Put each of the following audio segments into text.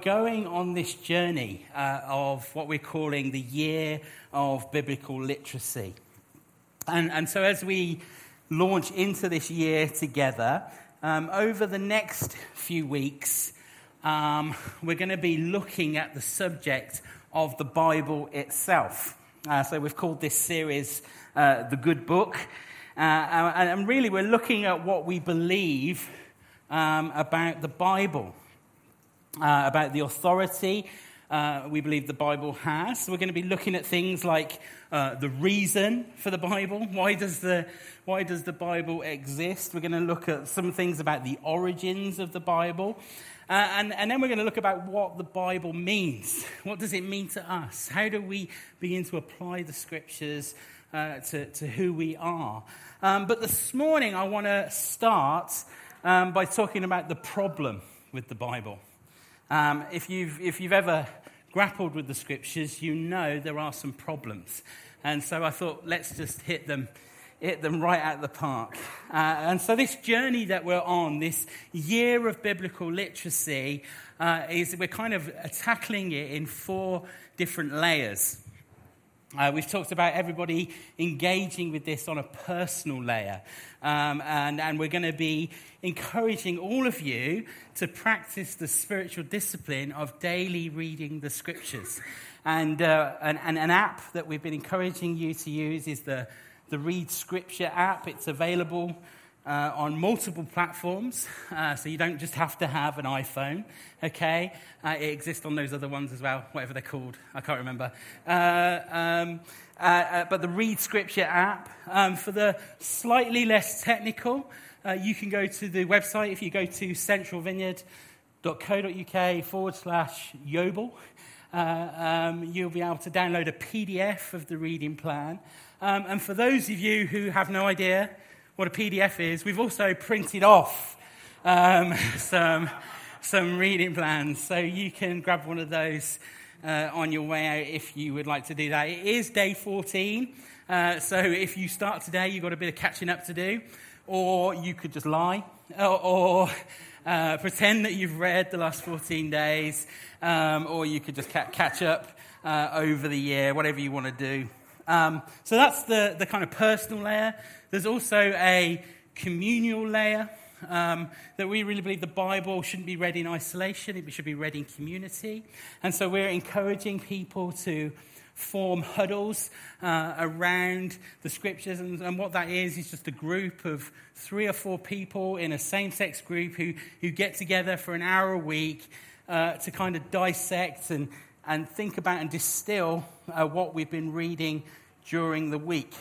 going on this journey uh, of what we're calling the year of biblical literacy. And, and so, as we launch into this year together, um, over the next few weeks, um, we're going to be looking at the subject of the Bible itself. Uh, so, we've called this series uh, The Good Book. Uh, and really, we're looking at what we believe um, about the Bible uh, about the authority uh, we believe the Bible has. So we're going to be looking at things like uh, the reason for the Bible. Why does the, why does the Bible exist? We're going to look at some things about the origins of the Bible. Uh, and, and then we're going to look about what the Bible means. What does it mean to us? How do we begin to apply the scriptures uh, to, to who we are? Um, but this morning, I want to start um, by talking about the problem with the Bible. Um, if, you've, if you've ever grappled with the scriptures, you know there are some problems. And so I thought, let's just hit them, hit them right at the park. Uh, and so this journey that we're on, this year of biblical literacy, uh, is we're kind of tackling it in four different layers. Uh, we've talked about everybody engaging with this on a personal layer. Um, and, and we're going to be encouraging all of you to practice the spiritual discipline of daily reading the scriptures. And, uh, and, and an app that we've been encouraging you to use is the, the Read Scripture app. It's available uh, on multiple platforms, uh, so you don't just have to have an iPhone, okay? Uh, it exists on those other ones as well, whatever they're called, I can't remember. Uh, um, uh, uh, but the Read Scripture app, um, for the slightly less technical, you can go to the website. If you go to centralvineyard.co.uk forward slash Yobel, um, you'll be able to download a PDF of the reading plan. Um, and for those of you who have no idea, what a PDF is, we've also printed off um, some, some reading plans. So you can grab one of those uh, on your way out if you would like to do that. It is day 14. Uh, so if you start today, you've got a bit of catching up to do. Or you could just lie. Or, uh, pretend that you've read the last 14 days. Um, or you could just ca- catch up uh, over the year, whatever you want to do. Um, so that's the, the kind of personal layer. There's also a communal layer um, that we really believe the Bible shouldn't be read in isolation, it should be read in community. And so we're encouraging people to form huddles uh, around the scriptures. And, and, what that is, is just a group of three or four people in a same sex group who, who get together for an hour a week uh, to kind of dissect and, and think about and distill uh, what we've been reading during the week.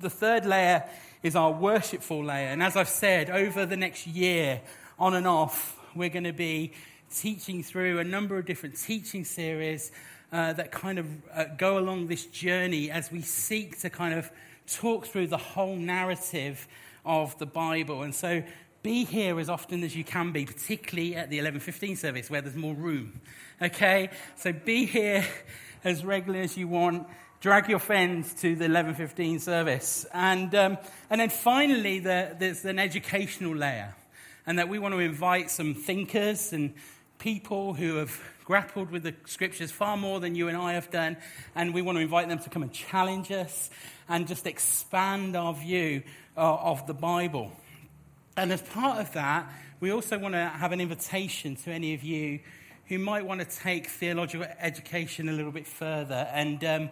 The third layer is our worshipful layer. And as I've said, over the next year, on and off, we're going to be teaching through a number of different teaching series uh, that kind of uh, go along this journey as we seek to kind of talk through the whole narrative of the Bible. And so be here as often as you can be, particularly at the 11:15 service where there's more room. Okay? So be here as regularly as you want drag your friends to the 11.15 service. And, um, and then finally, the, there's an educational layer. And that we want to invite some thinkers and people who have grappled with the scriptures far more than you and I have done. And we want to invite them to come and challenge us and just expand our view uh, of the Bible. And as part of that, we also want to have an invitation to any of you who might want to take theological education a little bit further and um,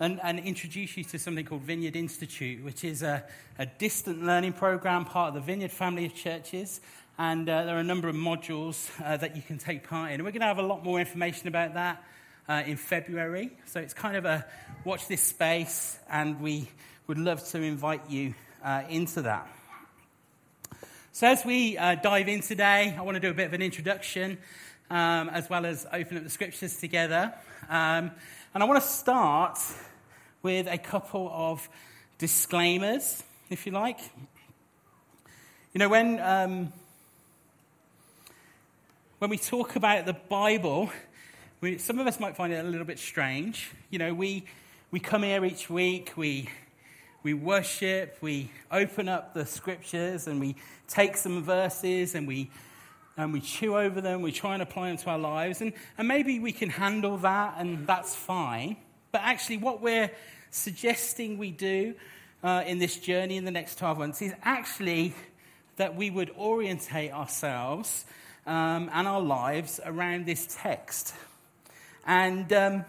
and, and introduce you to something called Vineyard Institute, which is a, a distant learning program, part of the Vineyard family of churches. And uh, there are a number of modules uh, that you can take part in. And we're going to have a lot more information about that uh, in February. So it's kind of a watch this space, and we would love to invite you uh, into that. So as we uh, dive in today, I want to do a bit of an introduction um, as well as open up the scriptures together. Um, and I want to start with a couple of disclaimers, if you like. You know, when, um, when we talk about the Bible, we, some of us might find it a little bit strange. You know, we, we come here each week, we, we worship, we open up the scriptures, and we take some verses and we and we chew over them, we try and apply them to our lives, and, and maybe we can handle that, and that's fine. But actually, what we're suggesting we do uh, in this journey in the next 12 months is actually that we would orientate ourselves um, and our lives around this text. And, um,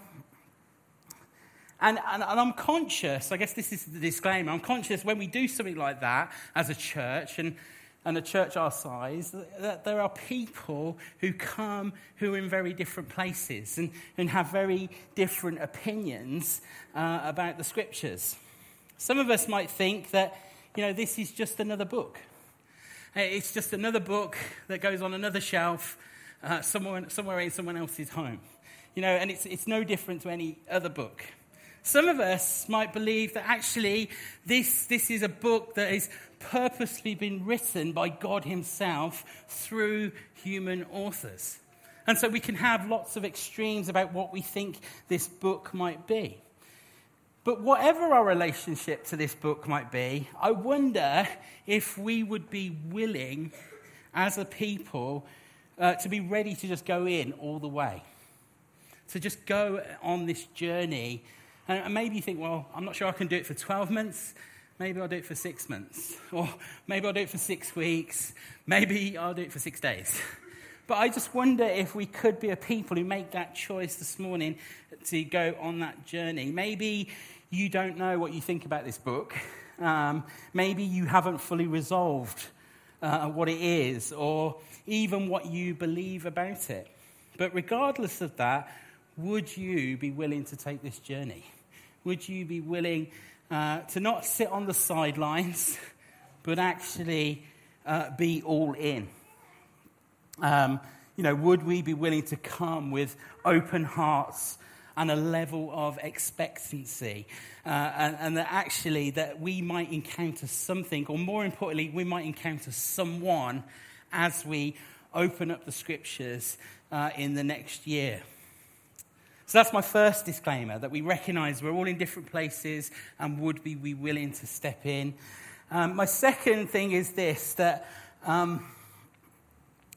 and, and, and, I'm conscious, I guess this is the disclaimer, I'm conscious when we do something like that as a church and, and a church our size, that, there are people who come who are in very different places and, and have very different opinions uh, about the scriptures. Some of us might think that, you know, this is just another book. It's just another book that goes on another shelf uh, somewhere, somewhere in someone else's home. You know, and it's, it's no different to any other book. Some of us might believe that actually this, this is a book that has purposely been written by God Himself through human authors. And so we can have lots of extremes about what we think this book might be. But whatever our relationship to this book might be, I wonder if we would be willing as a people uh, to be ready to just go in all the way. To just go on this journey. And, maybe you think, well, I'm not sure I can do it for 12 months. Maybe I'll do it for six months. Or maybe I'll do it for six weeks. Maybe I'll do it for six days. But I just wonder if we could be a people who make that choice this morning to go on that journey. Maybe you don't know what you think about this book. Um, maybe you haven't fully resolved uh, what it is or even what you believe about it. But regardless of that, would you be willing to take this journey? Would you be willing uh, to not sit on the sidelines, but actually uh, be all in? Um, you know, would we be willing to come with open hearts and a level of expectancy. Uh, and, and, that actually that we might encounter something, or more importantly, we might encounter someone as we open up the scriptures uh, in the next year. So that's my first disclaimer that we recognize we're all in different places and would be we willing to step in. Um, my second thing is this that, um,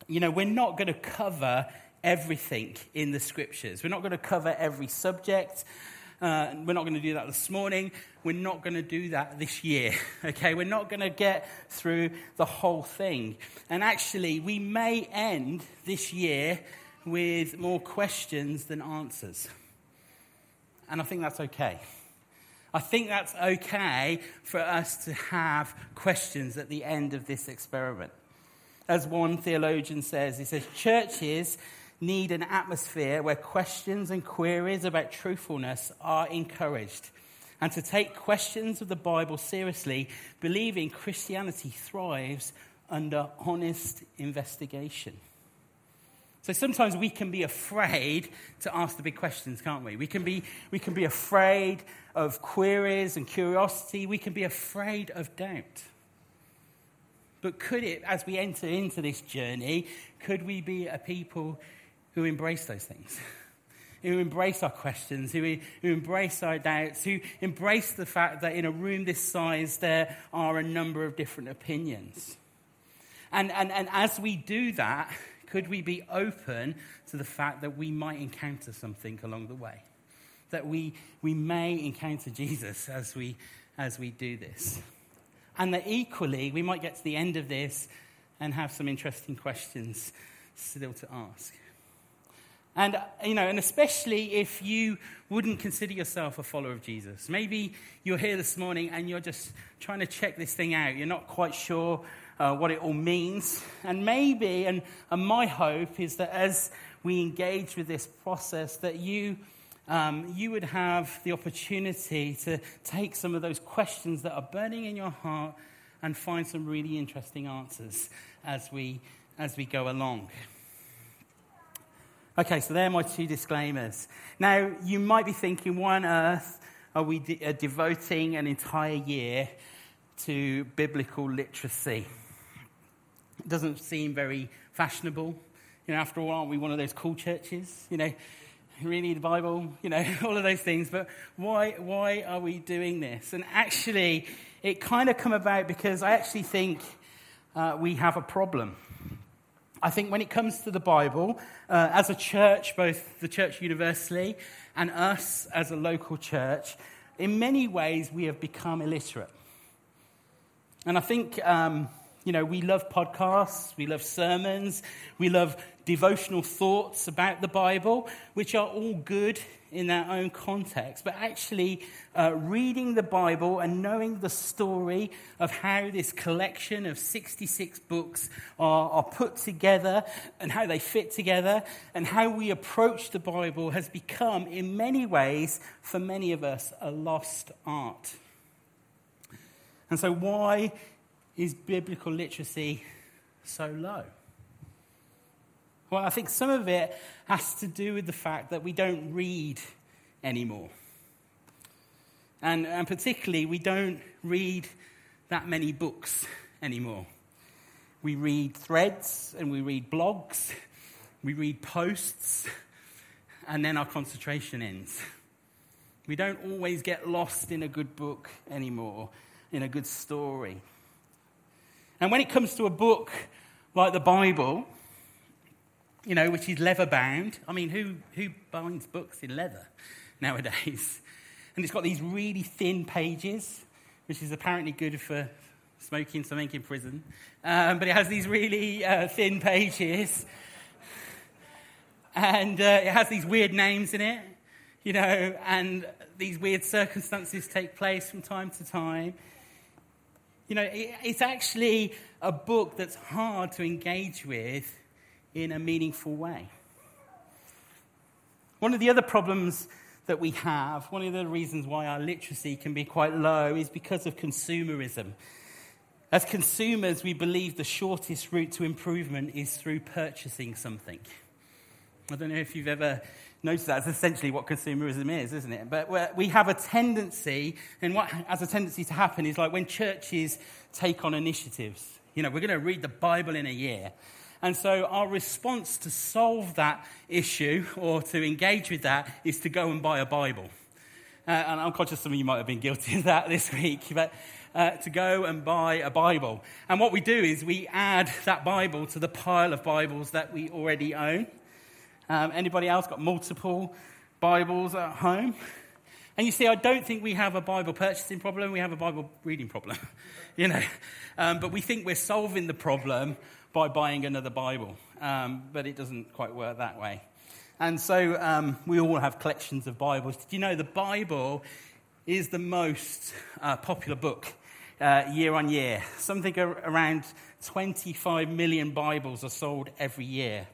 you know, we're not going to cover everything in the scriptures. We're not going to cover every subject. Uh, we're not going to do that this morning. We're not going to do that this year. Okay? We're not going to get through the whole thing. And actually, we may end this year with more questions than answers. And I think that's okay. I think that's okay for us to have questions at the end of this experiment. As one theologian says, he says, churches need an atmosphere where questions and queries about truthfulness are encouraged. And to take questions of the Bible seriously, believing Christianity thrives under honest investigation. So sometimes we can be afraid to ask the big questions, can't we? We can be, we can be afraid of queries and curiosity. We can be afraid of doubt. But could it, as we enter into this journey, could we be a people who embrace those things, who embrace our questions, who, who embrace our doubts, who embrace the fact that in a room this size there are a number of different opinions. And, and, and as we do that, could we be open to the fact that we might encounter something along the way? That we, we may encounter Jesus as we, as we do this. And that equally, we might get to the end of this and have some interesting questions still to ask. And, you know, and especially if you wouldn't consider yourself a follower of Jesus. Maybe you're here this morning and you're just trying to check this thing out. You're not quite sure uh, what it all means. And maybe, and, and my hope is that as we engage with this process, that you, um, you would have the opportunity to take some of those questions that are burning in your heart and find some really interesting answers as we, as we go along. Okay, so there are my two disclaimers. Now, you might be thinking, why on earth are we de- uh, devoting an entire year to biblical literacy? It doesn't seem very fashionable. You know, after all, aren't we one of those cool churches? You know, reading the Bible, you know, all of those things. But why, why are we doing this? And actually, it kind of come about because I actually think uh, we have a problem. I think when it comes to the Bible, uh, as a church, both the church universally and us as a local church, in many ways we have become illiterate. And I think, um, you know, we love podcasts, we love sermons, we love devotional thoughts about the Bible, which are all good in their own context. But actually, uh, reading the Bible and knowing the story of how this collection of 66 books are, are put together and how they fit together and how we approach the Bible has become, in many ways, for many of us, a lost art. And so, why is biblical literacy so low? Well, I think some of it has to do with the fact that we don't read anymore. And, and particularly, we don't read that many books anymore. We read threads and we read blogs, we read posts, and then our concentration ends. We don't always get lost in a good book anymore, in a good story. And when it comes to a book like the Bible, you know, which is leather bound. I mean, who, who binds books in leather nowadays? And it's got these really thin pages, which is apparently good for smoking something in prison. Um, but it has these really uh, thin pages. And uh, it has these weird names in it, you know, and these weird circumstances take place from time to time. You know, it, it's actually a book that's hard to engage with in a meaningful way. One of the other problems that we have, one of the reasons why our literacy can be quite low, is because of consumerism. As consumers, we believe the shortest route to improvement is through purchasing something. I don't know if you've ever noticed that. It's essentially what consumerism is, isn't it? But we have a tendency, and what has a tendency to happen is like when churches take on initiatives. You know, we're going to read the Bible in a year. And so our response to solve that issue or to engage with that is to go and buy a Bible. Uh, and I'm conscious some of you might have been guilty of that this week, but uh, to go and buy a Bible. And what we do is we add that Bible to the pile of Bibles that we already own. Um, anybody else got multiple Bibles at home? And you see, I don't think we have a Bible purchasing problem, we have a Bible reading problem, you know. Um, but we think we're solving the problem by buying another Bible. Um, but it doesn't quite work that way. And so um, we all have collections of Bibles. Did you know the Bible is the most uh, popular book uh, year on year? Something around 25 million Bibles are sold every year.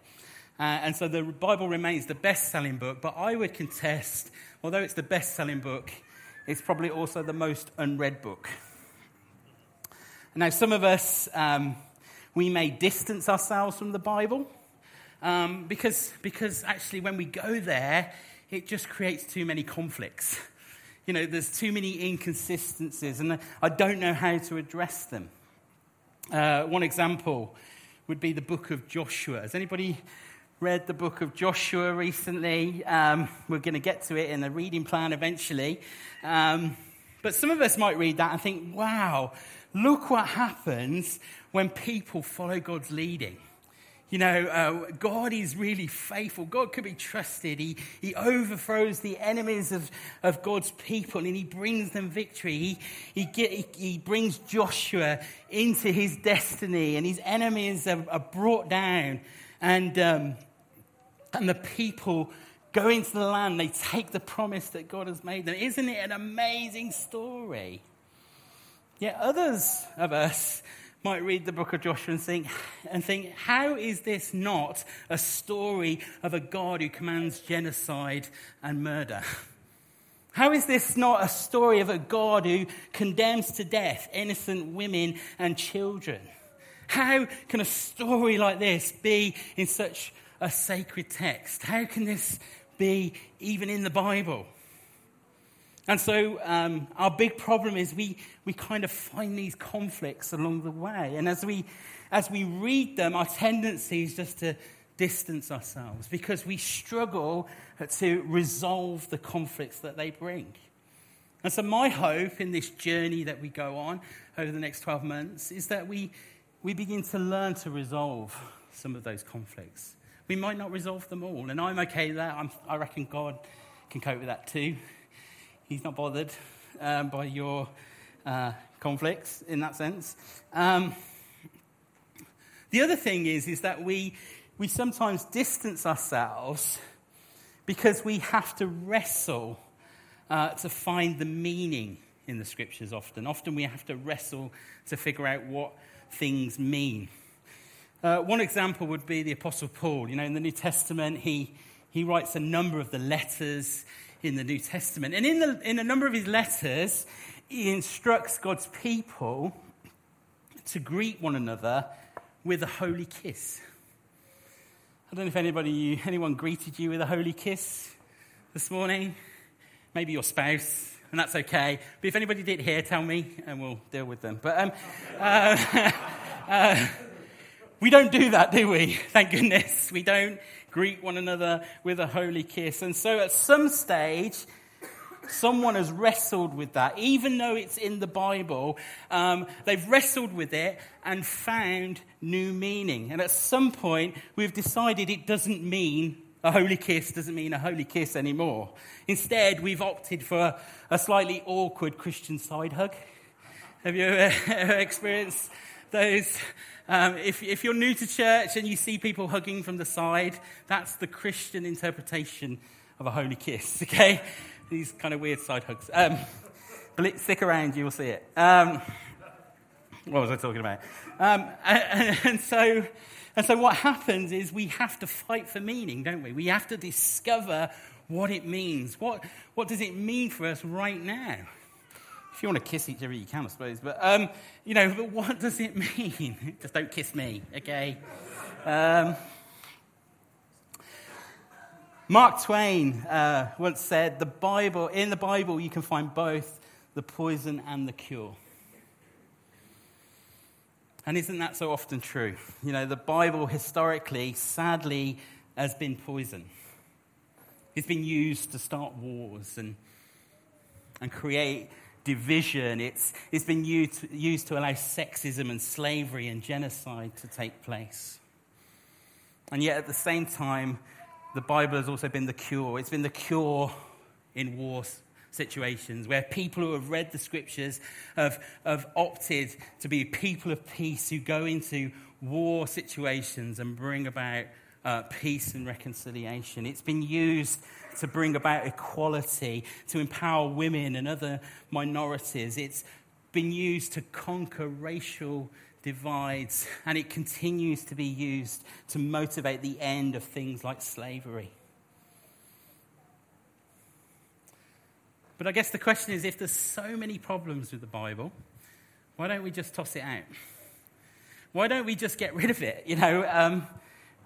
Uh, and so the Bible remains the best selling book, but I would contest, although it's the best selling book, it's probably also the most unread book. Now, some of us um, we may distance ourselves from the Bible um, because, because actually, when we go there, it just creates too many conflicts. You know, there's too many inconsistencies, and I don't know how to address them. Uh, one example would be the book of Joshua. Has anybody read the book of Joshua recently? Um, we're going to get to it in the reading plan eventually. Um, but some of us might read that and think, wow, look what happens when people follow God's leading. You know, uh, God is really faithful. God can be trusted. He, he overthrows the enemies of, of God's people and he brings them victory. He, he, get, he, he brings Joshua into his destiny and his enemies are, are brought down. And, um, and the people go into the land. They take the promise that God has made them. Isn't it an amazing story? Yet others of us might read the book of Joshua and think, and think, how is this not a story of a God who commands genocide and murder? How is this not a story of a God who condemns to death innocent women and children? How can a story like this be in such a sacred text? How can this be even in the Bible? And so um, our big problem is we, we kind of find these conflicts along the way. And as we, as we read them, our tendency is just to distance ourselves because we struggle to resolve the conflicts that they bring. And so, my hope in this journey that we go on over the next 12 months is that we, we begin to learn to resolve some of those conflicts. We might not resolve them all, and I'm okay with that. I'm, i reckon God can cope with that too. He's not bothered um, by your uh, conflicts in that sense. Um, the other thing is, is that we, we sometimes distance ourselves because we have to wrestle uh, to find the meaning in the scriptures often. Often we have to wrestle to figure out what things mean. Uh, one example would be the Apostle Paul. You know, in the New Testament, he, he writes a number of the letters in the New Testament. And in, the, in a number of his letters, he instructs God's people to greet one another with a holy kiss. I don't know if anybody, anyone greeted you with a holy kiss this morning. Maybe your spouse, and that's okay. But if anybody did here, tell me, and we'll deal with them. But um, uh, uh, we don't do that, do we? Thank goodness. We don't greet one another with a holy kiss. And so at some stage, someone has wrestled with that, even though it's in the Bible. Um, they've wrestled with it and found new meaning. And at some point, we've decided it doesn't mean a holy kiss doesn't mean a holy kiss anymore. Instead, we've opted for a, slightly awkward Christian side hug. Have you ever experienced those? Um, if, if you're new to church and you see people hugging from the side, that's the Christian interpretation of a holy kiss, okay? These kind of weird side hugs. Um, stick around, you will see it. Um, what was I talking about? Um, and, and, so, and so, what happens is we have to fight for meaning, don't we? We have to discover what it means. What, what does it mean for us right now? If you want to kiss each other, you can, I suppose. But, um, you know, but what does it mean? Just don't kiss me, okay? Um, Mark Twain uh, once said, "The Bible, in the Bible, you can find both the poison and the cure." And isn't that so often true? You know, the Bible historically, sadly, has been poison. It's been used to start wars and, and create division. It's, it's been used, used to allow sexism and slavery and genocide to take place. And yet, at the same time, the Bible has also been the cure. It's been the cure in war situations where people who have read the scriptures have, have opted to be people of peace who go into war situations and bring about uh, peace and reconciliation. It's been used to bring about equality, to empower women and other minorities. It's been used to conquer racial divides, and it continues to be used to motivate the end of things like slavery. But I guess the question is if there's so many problems with the Bible, why don't we just toss it out? Why don't we just get rid of it? You know, um,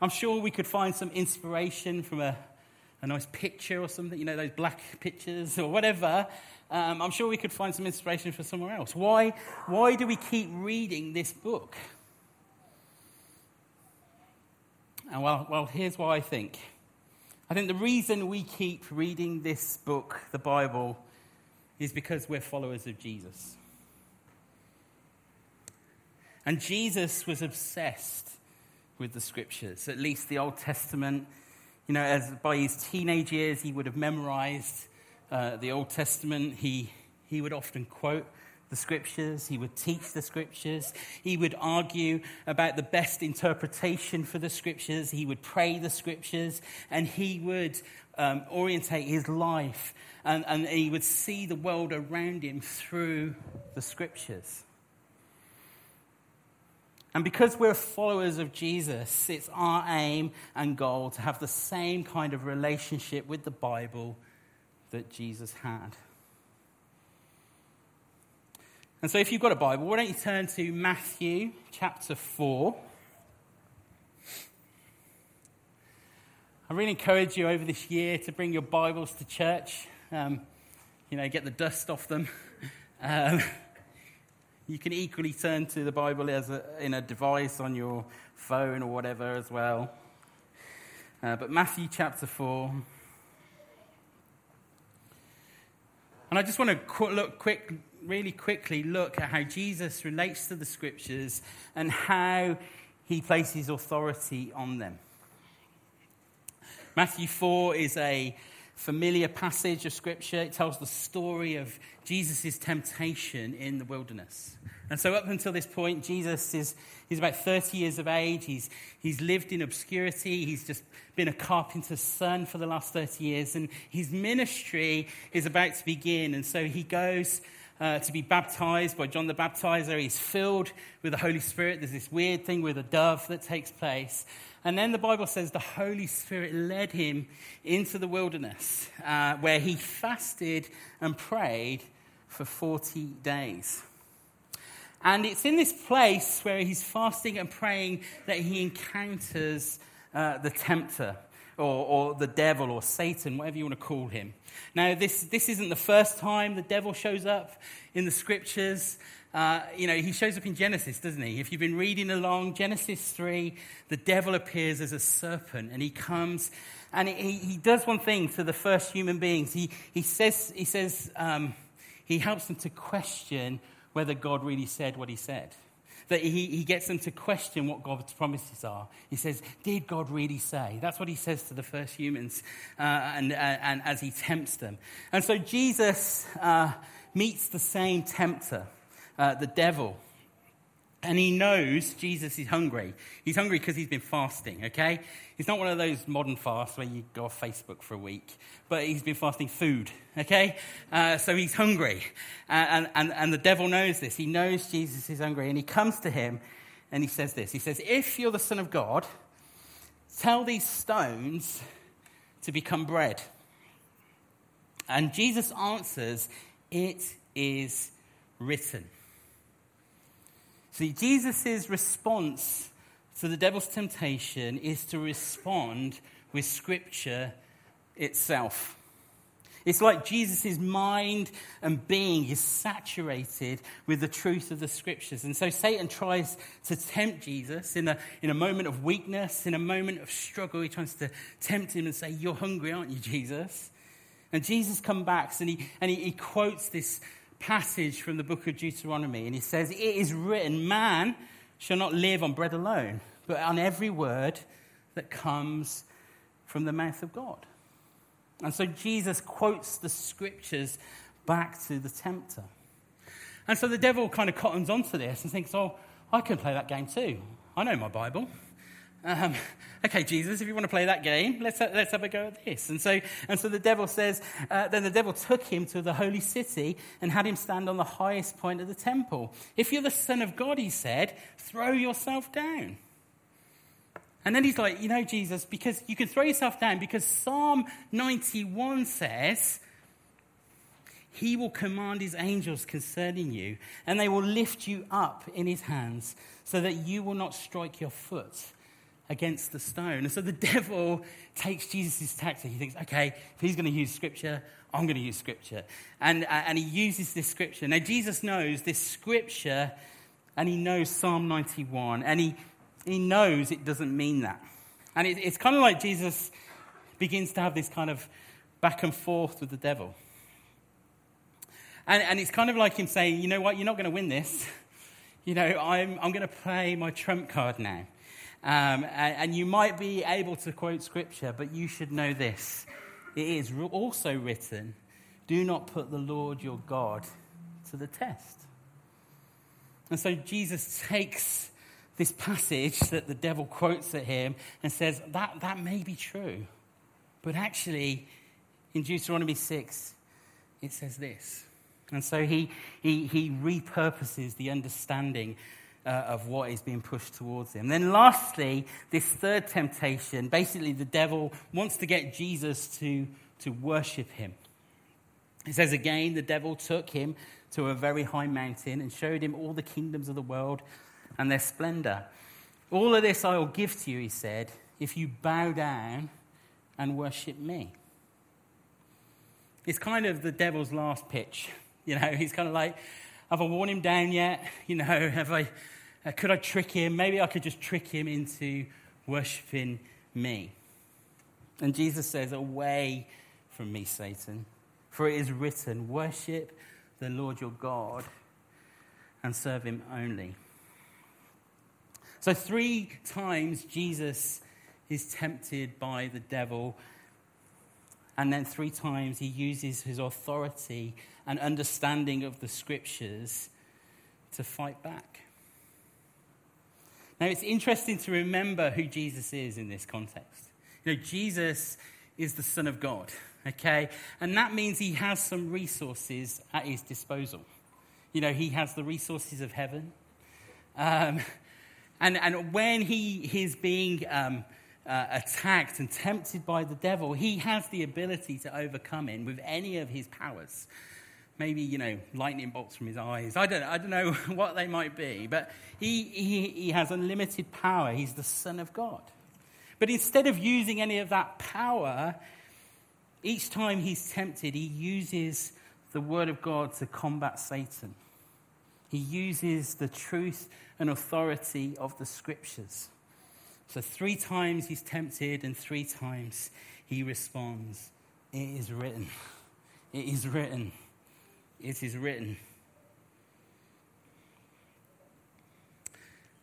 I'm sure we could find some inspiration from a, a nice picture or something, you know, those black pictures or whatever, um, I'm sure we could find some inspiration for somewhere else. Why, why do we keep reading this book? And well, well, here's why I think. I think the reason we keep reading this book, the Bible, is because we're followers of Jesus. And Jesus was obsessed with the scriptures, at least the Old Testament. You know, as by his teenage years, he would have memorized uh, the Old Testament, he, he would often quote the scriptures, he would teach the scriptures, he would argue about the best interpretation for the scriptures, he would pray the scriptures, and he would um, orientate his life and, and he would see the world around him through the scriptures. And because we're followers of Jesus, it's our aim and goal to have the same kind of relationship with the Bible that Jesus had. And so, if you've got a Bible, why don't you turn to Matthew chapter 4? I really encourage you over this year to bring your Bibles to church. Um, you know, get the dust off them. Um, you can equally turn to the Bible as a, in a device on your phone or whatever as well. Uh, but Matthew chapter 4. And I just want to look quick, really quickly look at how Jesus relates to the scriptures and how he places authority on them. Matthew 4 is a familiar passage of Scripture. It tells the story of Jesus' temptation in the wilderness. And so, up until this point, Jesus is he's about 30 years of age. He's, he's lived in obscurity. He's just been a carpenter's son for the last 30 years. And his ministry is about to begin. And so, he goes uh, to be baptized by John the Baptizer. He's filled with the Holy Spirit. There's this weird thing with a dove that takes place. And then the Bible says the Holy Spirit led him into the wilderness uh, where he fasted and prayed for 40 days. And it's in this place where he's fasting and praying that he encounters uh, the tempter or, or, the devil or Satan, whatever you want to call him. Now, this, this isn't the first time the devil shows up in the scriptures. Uh, you know, he shows up in Genesis, doesn't he? If you've been reading along, Genesis 3, the devil appears as a serpent and he comes and he, he does one thing to the first human beings. He, he says, he, says um, he helps them to question whether God really said what he said. That he, he gets them to question what God's promises are. He says, Did God really say? That's what he says to the first humans uh, and, uh, and as he tempts them. And so Jesus uh, meets the same tempter, uh, the devil. And he knows Jesus is hungry. He's hungry because he's been fasting, okay? He's not one of those modern fasts where you go off Facebook for a week, but he's been fasting food, okay? Uh, so he's hungry. And, and, and the devil knows this. He knows Jesus is hungry. And he comes to him and he says this He says, If you're the Son of God, tell these stones to become bread. And Jesus answers, It is written. See, Jesus' response to the devil's temptation is to respond with Scripture itself. It's like Jesus' mind and being is saturated with the truth of the scriptures. And so Satan tries to tempt Jesus in a, in a moment of weakness, in a moment of struggle. He tries to tempt him and say, You're hungry, aren't you, Jesus? And Jesus comes back and he, and he, he quotes this passage from the book of Deuteronomy, and he says, It is written, man shall not live on bread alone, but on every word that comes from the mouth of God. And so Jesus quotes the scriptures back to the tempter. And so the devil kind of cottons onto this and thinks, Oh, I can play that game too. I know my Bible. Um, okay, Jesus, if you want to play that game, let's, let's have a go at this. And so, and so the devil says, uh, then the devil took him to the holy city and had him stand on the highest point of the temple. If you're the Son of God, he said, throw yourself down. And then he's like, you know, Jesus, because you can throw yourself down because Psalm 91 says, he will command his angels concerning you, and they will lift you up in his hands so that you will not strike your foot against the stone. And so the devil takes Jesus' tactic. He thinks, okay, if he's going to use scripture, I'm going to use scripture. And, uh, and he uses this scripture. Now, Jesus knows this scripture, and he knows Psalm 91, and he, he knows it doesn't mean that. And it, it's kind of like Jesus begins to have this kind of back and forth with the devil. And, and it's kind of like him saying, you know what, you're not going to win this. You know, I'm, I'm going to play my trump card now. Um, and, and you might be able to quote scripture, but you should know this. It is also written, do not put the Lord your God to the test. And so Jesus takes this passage that the devil quotes at him and says, that, that may be true. But actually, in Deuteronomy 6, it says this. And so he, he, he repurposes the understanding uh, of what is being pushed towards him. Then, lastly, this third temptation basically, the devil wants to get Jesus to, to worship him. It says again, the devil took him to a very high mountain and showed him all the kingdoms of the world and their splendor. All of this I will give to you, he said, if you bow down and worship me. It's kind of the devil's last pitch. You know, he's kind of like, have I worn him down yet? You know, have I, uh, could I trick him? Maybe I could just trick him into worshiping me. And Jesus says, Away from me, Satan, for it is written, Worship the Lord your God and serve him only. So, three times Jesus is tempted by the devil, and then three times he uses his authority and understanding of the scriptures to fight back. Now, it's interesting to remember who Jesus is in this context. You know, Jesus is the Son of God, okay? And that means he has some resources at his disposal. You know, he has the resources of heaven. Um, and, and when he is being um, uh, attacked and tempted by the devil, he has the ability to overcome him with any of his powers. Maybe, you know, lightning bolts from his eyes. I don't, I don't know what they might be, but he, he, he has unlimited power. He's the Son of God. But instead of using any of that power, each time he's tempted, he uses the Word of God to combat Satan. He uses the truth and authority of the scriptures. So, three times he's tempted, and three times he responds, It is written. It is written. It is written.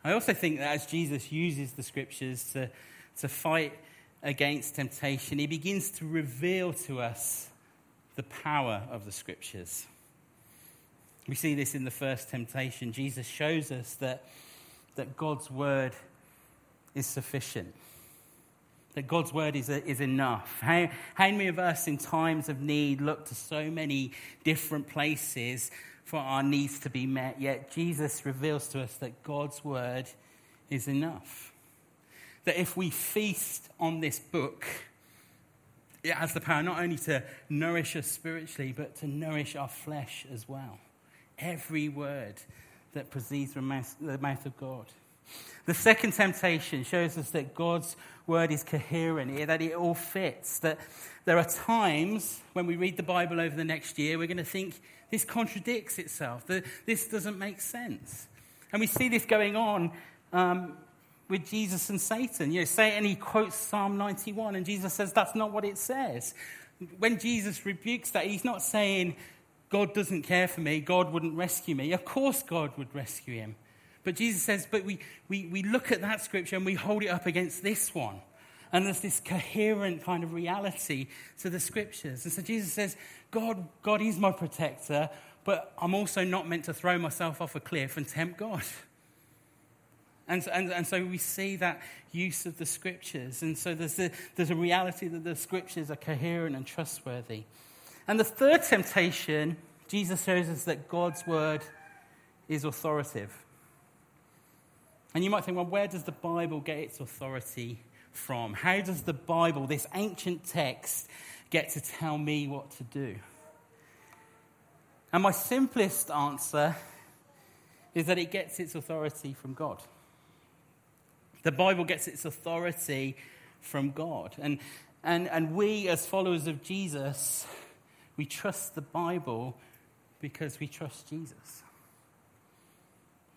I also think that as Jesus uses the scriptures to, to fight against temptation, he begins to reveal to us the power of the scriptures. We see this in the first temptation. Jesus shows us that, that God's word is sufficient, that God's word is, is enough. How, how many of us in times of need look to so many different places for our needs to be met, yet Jesus reveals to us that God's word is enough. That if we feast on this book, it has the power not only to nourish us spiritually, but to nourish our flesh as well every word that proceeds from the mouth of God. The second temptation shows us that God's word is coherent, that it all fits. That there are times when we read the Bible over the next year, we're going to think this contradicts itself, that this doesn't make sense. And we see this going on um, with Jesus and Satan. You know, Satan, he quotes Psalm 91, and Jesus says that's not what it says. When Jesus rebukes that, he's not saying, God doesn't care for me, God wouldn't rescue me. Of course, God would rescue him. But Jesus says, but we, we, we look at that scripture and we hold it up against this one. And there's this coherent kind of reality to the scriptures. And so Jesus says, God, God is my protector, but I'm also not meant to throw myself off a cliff and tempt God. And, and, and so we see that use of the scriptures. And so there's a, there's a reality that the scriptures are coherent and trustworthy. And the third temptation, Jesus shows us that God's word is authoritative. And you might think, well, where does the Bible get its authority from? How does the Bible, this ancient text, get to tell me what to do? And my simplest answer is that it gets its authority from God. The Bible gets its authority from God. And, and, and we, as followers of Jesus, we trust the Bible because we trust Jesus,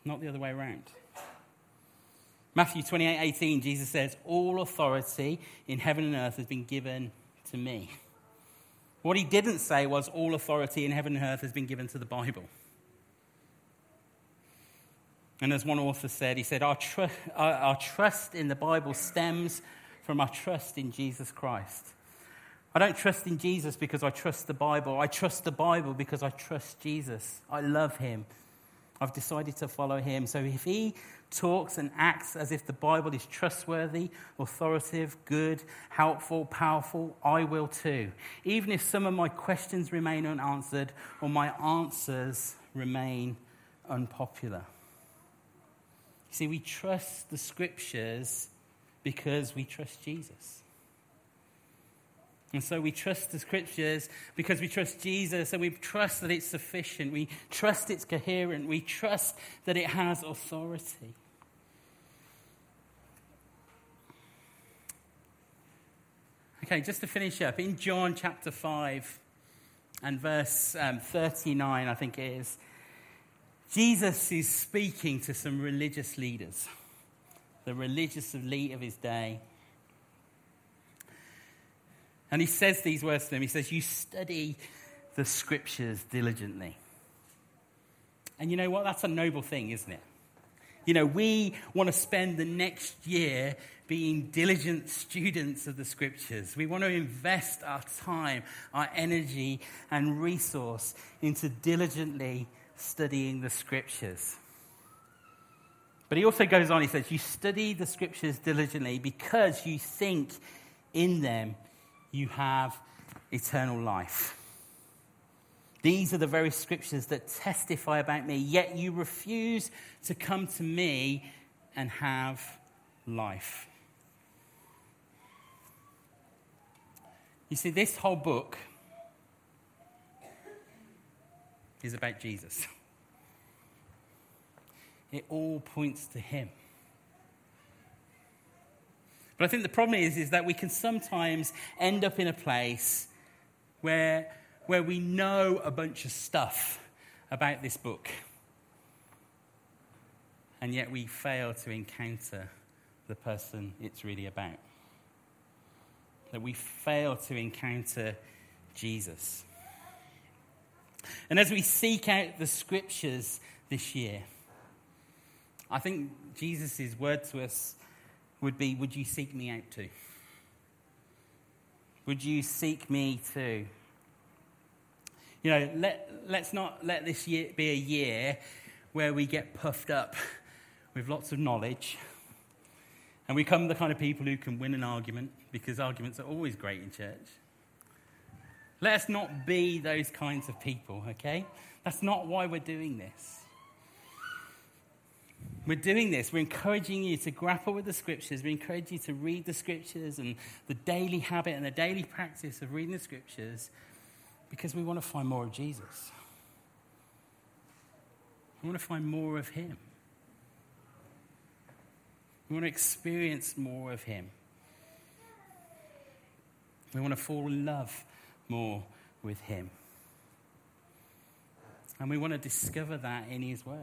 not the other way around. Matthew 28 18, Jesus says, All authority in heaven and earth has been given to me. What he didn't say was, All authority in heaven and earth has been given to the Bible. And as one author said, he said, Our, tr- our, our trust in the Bible stems from our trust in Jesus Christ. I don't trust in Jesus because I trust the Bible. I trust the Bible because I trust Jesus. I love him. I've decided to follow him. So if he talks and acts as if the Bible is trustworthy, authoritative, good, helpful, powerful, I will too. Even if some of my questions remain unanswered or my answers remain unpopular. See, we trust the scriptures because we trust Jesus. And so we trust the scriptures because we trust Jesus and we trust that it's sufficient. We trust it's coherent. We trust that it has authority. Okay, just to finish up, in John chapter 5 and verse um, 39, I think it is, Jesus is speaking to some religious leaders, the religious elite of his day. And he says these words to them. He says, You study the scriptures diligently. And you know what? That's a noble thing, isn't it? You know, we want to spend the next year being diligent students of the scriptures. We want to invest our time, our energy, and resource into diligently studying the scriptures. But he also goes on, he says, You study the scriptures diligently because you think in them you have eternal life. These are the very scriptures that testify about me, yet you refuse to come to me and have life. You see, this whole book is about Jesus. It all points to him. But I think the problem is, is that we can sometimes end up in a place where where we know a bunch of stuff about this book, and yet we fail to encounter the person it's really about. That we fail to encounter Jesus. And as we seek out the scriptures this year, I think Jesus' word to us would be Would you seek me out too? Would you seek me too? You know, let, let's not let this year be a year where we get puffed up with lots of knowledge and we become the kind of people who can win an argument because arguments are always great in church. Let us not be those kinds of people, okay? That's not why we're doing this. We're doing this. We're encouraging you to grapple with the scriptures. We encourage you to read the scriptures and the daily habit and the daily practice of reading the scriptures because we want to find more of Jesus. We want to find more of Him. We want to experience more of Him. We want to fall in love more with Him. And we want to discover that in His Word.